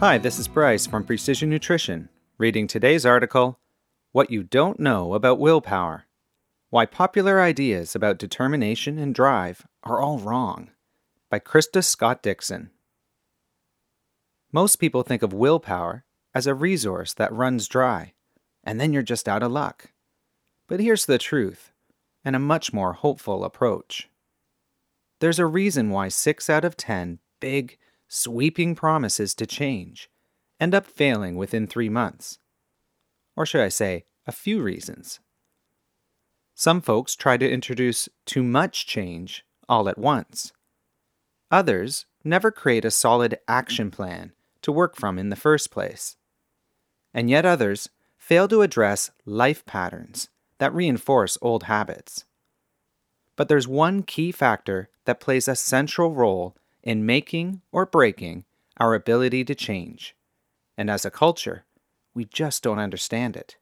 Hi, this is Bryce from Precision Nutrition, reading today's article What You Don't Know About Willpower Why Popular Ideas About Determination and Drive Are All Wrong by Krista Scott Dixon. Most people think of willpower as a resource that runs dry, and then you're just out of luck. But here's the truth, and a much more hopeful approach. There's a reason why 6 out of 10 big, sweeping promises to change end up failing within three months. Or should I say, a few reasons. Some folks try to introduce too much change all at once. Others never create a solid action plan to work from in the first place. And yet others fail to address life patterns that reinforce old habits. But there's one key factor that plays a central role in making or breaking our ability to change. And as a culture, we just don't understand it.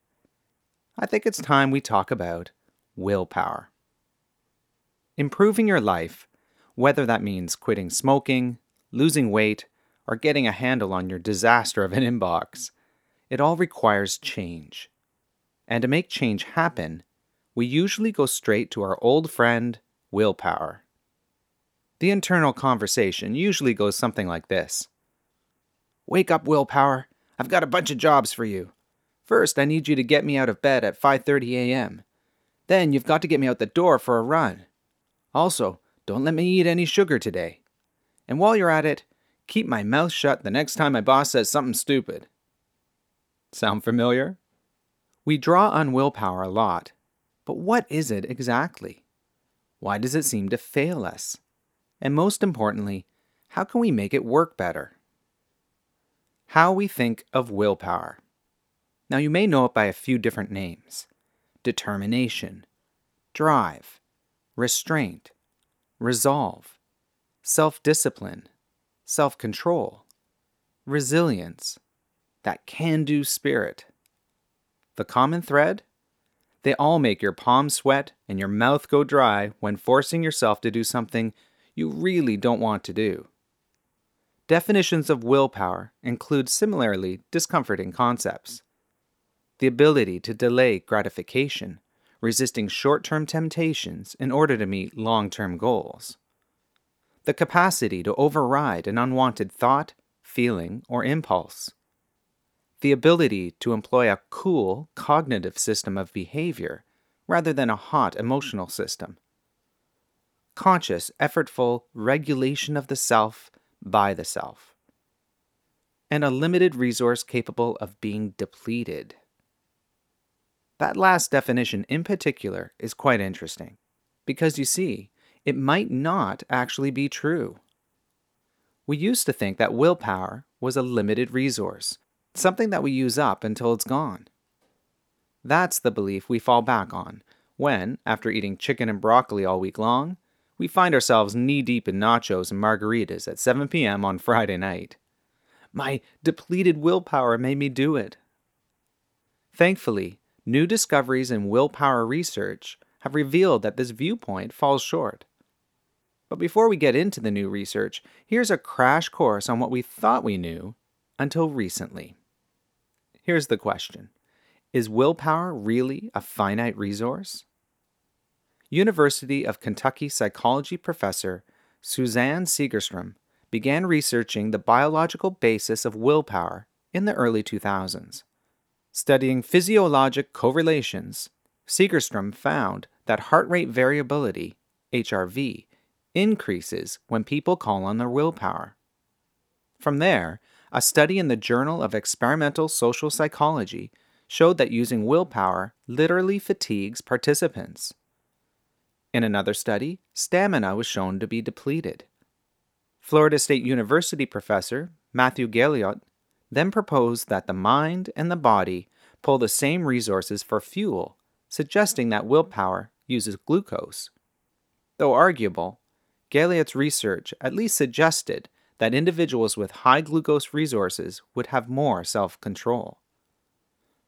I think it's time we talk about willpower. Improving your life, whether that means quitting smoking, losing weight, or getting a handle on your disaster of an inbox, it all requires change. And to make change happen, we usually go straight to our old friend, willpower. The internal conversation usually goes something like this Wake up, willpower. I've got a bunch of jobs for you. First, I need you to get me out of bed at 5:30 a.m. Then you've got to get me out the door for a run. Also, don't let me eat any sugar today. And while you're at it, keep my mouth shut the next time my boss says something stupid. Sound familiar? We draw on willpower a lot, but what is it exactly? Why does it seem to fail us? And most importantly, how can we make it work better? How we think of willpower. Now, you may know it by a few different names determination, drive, restraint, resolve, self discipline, self control, resilience, that can do spirit. The common thread? They all make your palms sweat and your mouth go dry when forcing yourself to do something you really don't want to do. Definitions of willpower include similarly discomforting concepts. The ability to delay gratification, resisting short term temptations in order to meet long term goals, the capacity to override an unwanted thought, feeling, or impulse, the ability to employ a cool cognitive system of behavior rather than a hot emotional system conscious, effortful regulation of the self by the self, and a limited resource capable of being depleted. That last definition in particular is quite interesting because you see, it might not actually be true. We used to think that willpower was a limited resource, something that we use up until it's gone. That's the belief we fall back on when, after eating chicken and broccoli all week long, we find ourselves knee deep in nachos and margaritas at 7 p.m. on Friday night. My depleted willpower made me do it. Thankfully, new discoveries in willpower research have revealed that this viewpoint falls short. But before we get into the new research, here's a crash course on what we thought we knew until recently. Here's the question Is willpower really a finite resource? University of Kentucky psychology professor Suzanne Segerstrom began researching the biological basis of willpower in the early 2000s. Studying physiologic correlations, Segerstrom found that heart rate variability, HRV, increases when people call on their willpower. From there, a study in the Journal of Experimental Social Psychology showed that using willpower literally fatigues participants. In another study, stamina was shown to be depleted. Florida State University professor Matthew Gailliot then proposed that the mind and the body pull the same resources for fuel, suggesting that willpower uses glucose. Though arguable, Gailliot's research at least suggested that individuals with high glucose resources would have more self control.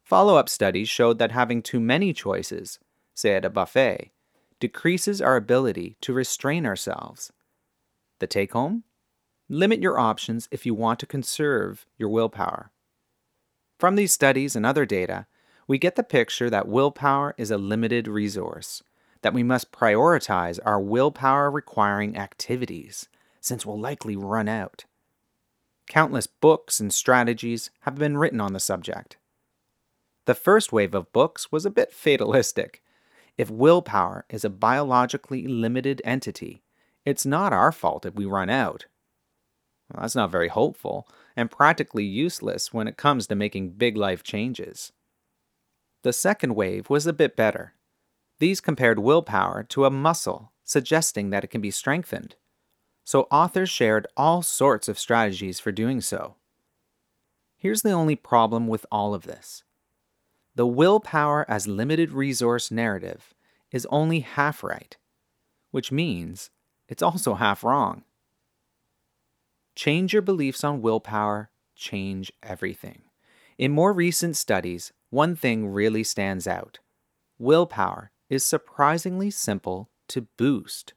Follow up studies showed that having too many choices, say at a buffet, decreases our ability to restrain ourselves. The take home? Limit your options if you want to conserve your willpower. From these studies and other data, we get the picture that willpower is a limited resource, that we must prioritize our willpower requiring activities, since we'll likely run out. Countless books and strategies have been written on the subject. The first wave of books was a bit fatalistic. If willpower is a biologically limited entity, it's not our fault if we run out. Well, that's not very hopeful and practically useless when it comes to making big life changes. The second wave was a bit better. These compared willpower to a muscle, suggesting that it can be strengthened. So authors shared all sorts of strategies for doing so. Here's the only problem with all of this the willpower as limited resource narrative is only half right, which means it's also half wrong. Change your beliefs on willpower, change everything. In more recent studies, one thing really stands out willpower is surprisingly simple to boost.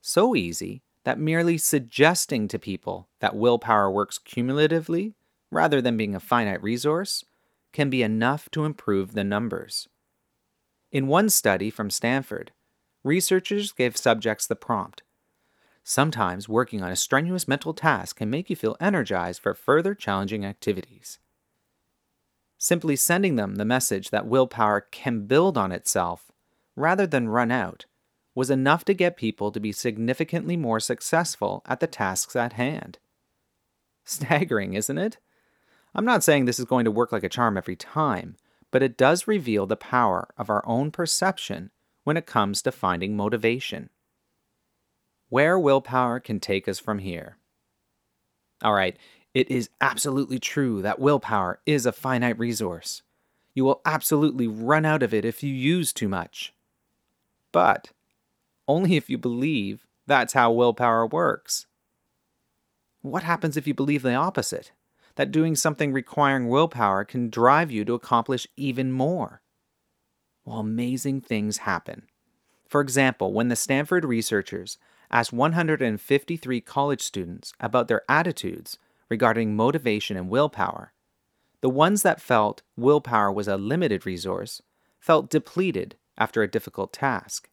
So easy that merely suggesting to people that willpower works cumulatively rather than being a finite resource can be enough to improve the numbers. In one study from Stanford, researchers gave subjects the prompt Sometimes working on a strenuous mental task can make you feel energized for further challenging activities. Simply sending them the message that willpower can build on itself rather than run out was enough to get people to be significantly more successful at the tasks at hand. Staggering, isn't it? I'm not saying this is going to work like a charm every time, but it does reveal the power of our own perception when it comes to finding motivation. Where willpower can take us from here. All right, it is absolutely true that willpower is a finite resource. You will absolutely run out of it if you use too much. But only if you believe that's how willpower works. What happens if you believe the opposite? That doing something requiring willpower can drive you to accomplish even more. Well, amazing things happen. For example, when the Stanford researchers asked 153 college students about their attitudes regarding motivation and willpower, the ones that felt willpower was a limited resource felt depleted after a difficult task.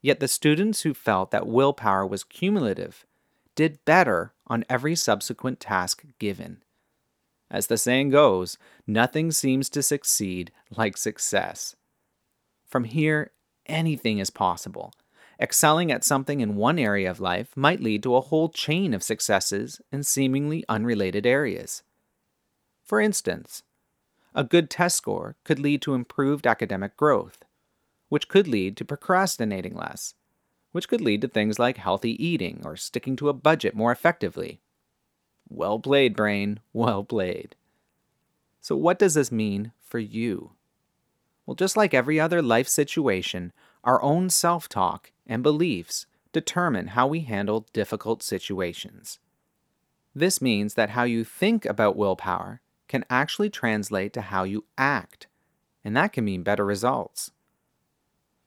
Yet the students who felt that willpower was cumulative did better on every subsequent task given. As the saying goes, nothing seems to succeed like success. From here, anything is possible. Excelling at something in one area of life might lead to a whole chain of successes in seemingly unrelated areas. For instance, a good test score could lead to improved academic growth, which could lead to procrastinating less, which could lead to things like healthy eating or sticking to a budget more effectively. Well played, brain. Well played. So, what does this mean for you? Well, just like every other life situation, our own self talk and beliefs determine how we handle difficult situations. This means that how you think about willpower can actually translate to how you act, and that can mean better results.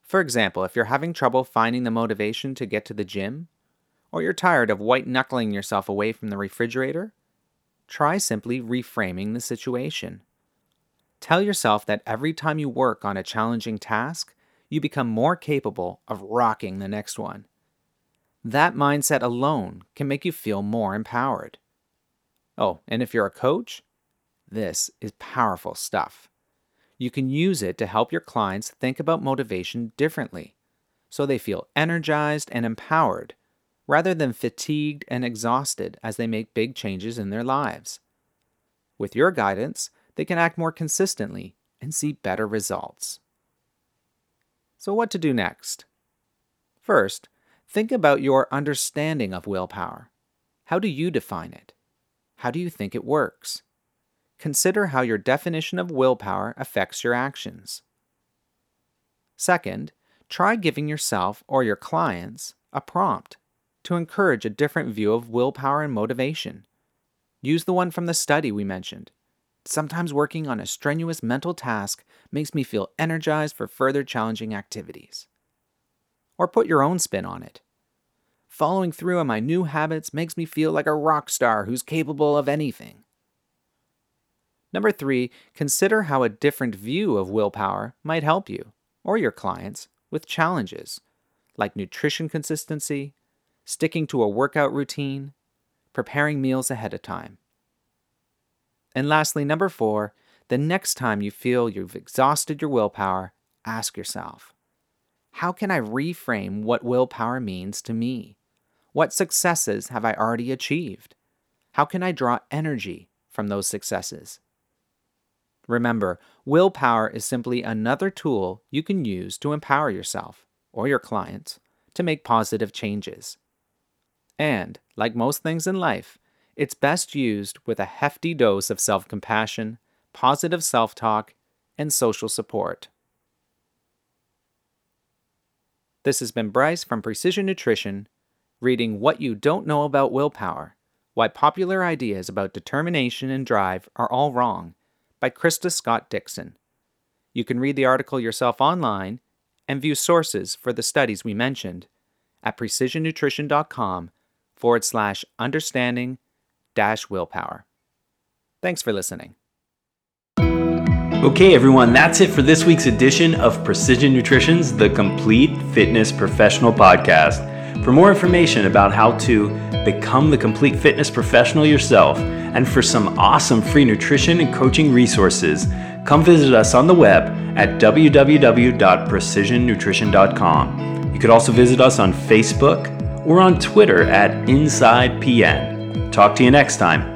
For example, if you're having trouble finding the motivation to get to the gym, or you're tired of white knuckling yourself away from the refrigerator, try simply reframing the situation. Tell yourself that every time you work on a challenging task, you become more capable of rocking the next one. That mindset alone can make you feel more empowered. Oh, and if you're a coach, this is powerful stuff. You can use it to help your clients think about motivation differently so they feel energized and empowered rather than fatigued and exhausted as they make big changes in their lives. With your guidance, they can act more consistently and see better results. So, what to do next? First, think about your understanding of willpower. How do you define it? How do you think it works? Consider how your definition of willpower affects your actions. Second, try giving yourself or your clients a prompt to encourage a different view of willpower and motivation. Use the one from the study we mentioned. Sometimes working on a strenuous mental task makes me feel energized for further challenging activities. Or put your own spin on it. Following through on my new habits makes me feel like a rock star who's capable of anything. Number three, consider how a different view of willpower might help you or your clients with challenges like nutrition consistency, sticking to a workout routine, preparing meals ahead of time. And lastly, number four, the next time you feel you've exhausted your willpower, ask yourself How can I reframe what willpower means to me? What successes have I already achieved? How can I draw energy from those successes? Remember, willpower is simply another tool you can use to empower yourself or your clients to make positive changes. And, like most things in life, it's best used with a hefty dose of self compassion, positive self talk, and social support. This has been Bryce from Precision Nutrition, reading What You Don't Know About Willpower Why Popular Ideas About Determination and Drive Are All Wrong by Krista Scott Dixon. You can read the article yourself online and view sources for the studies we mentioned at precisionnutrition.com forward slash understanding dash willpower. Thanks for listening. Okay, everyone, that's it for this week's edition of Precision Nutrition's The Complete Fitness Professional Podcast. For more information about how to become the complete fitness professional yourself, and for some awesome free nutrition and coaching resources, come visit us on the web at www.precisionnutrition.com. You could also visit us on Facebook or on Twitter at InsidePN. Talk to you next time.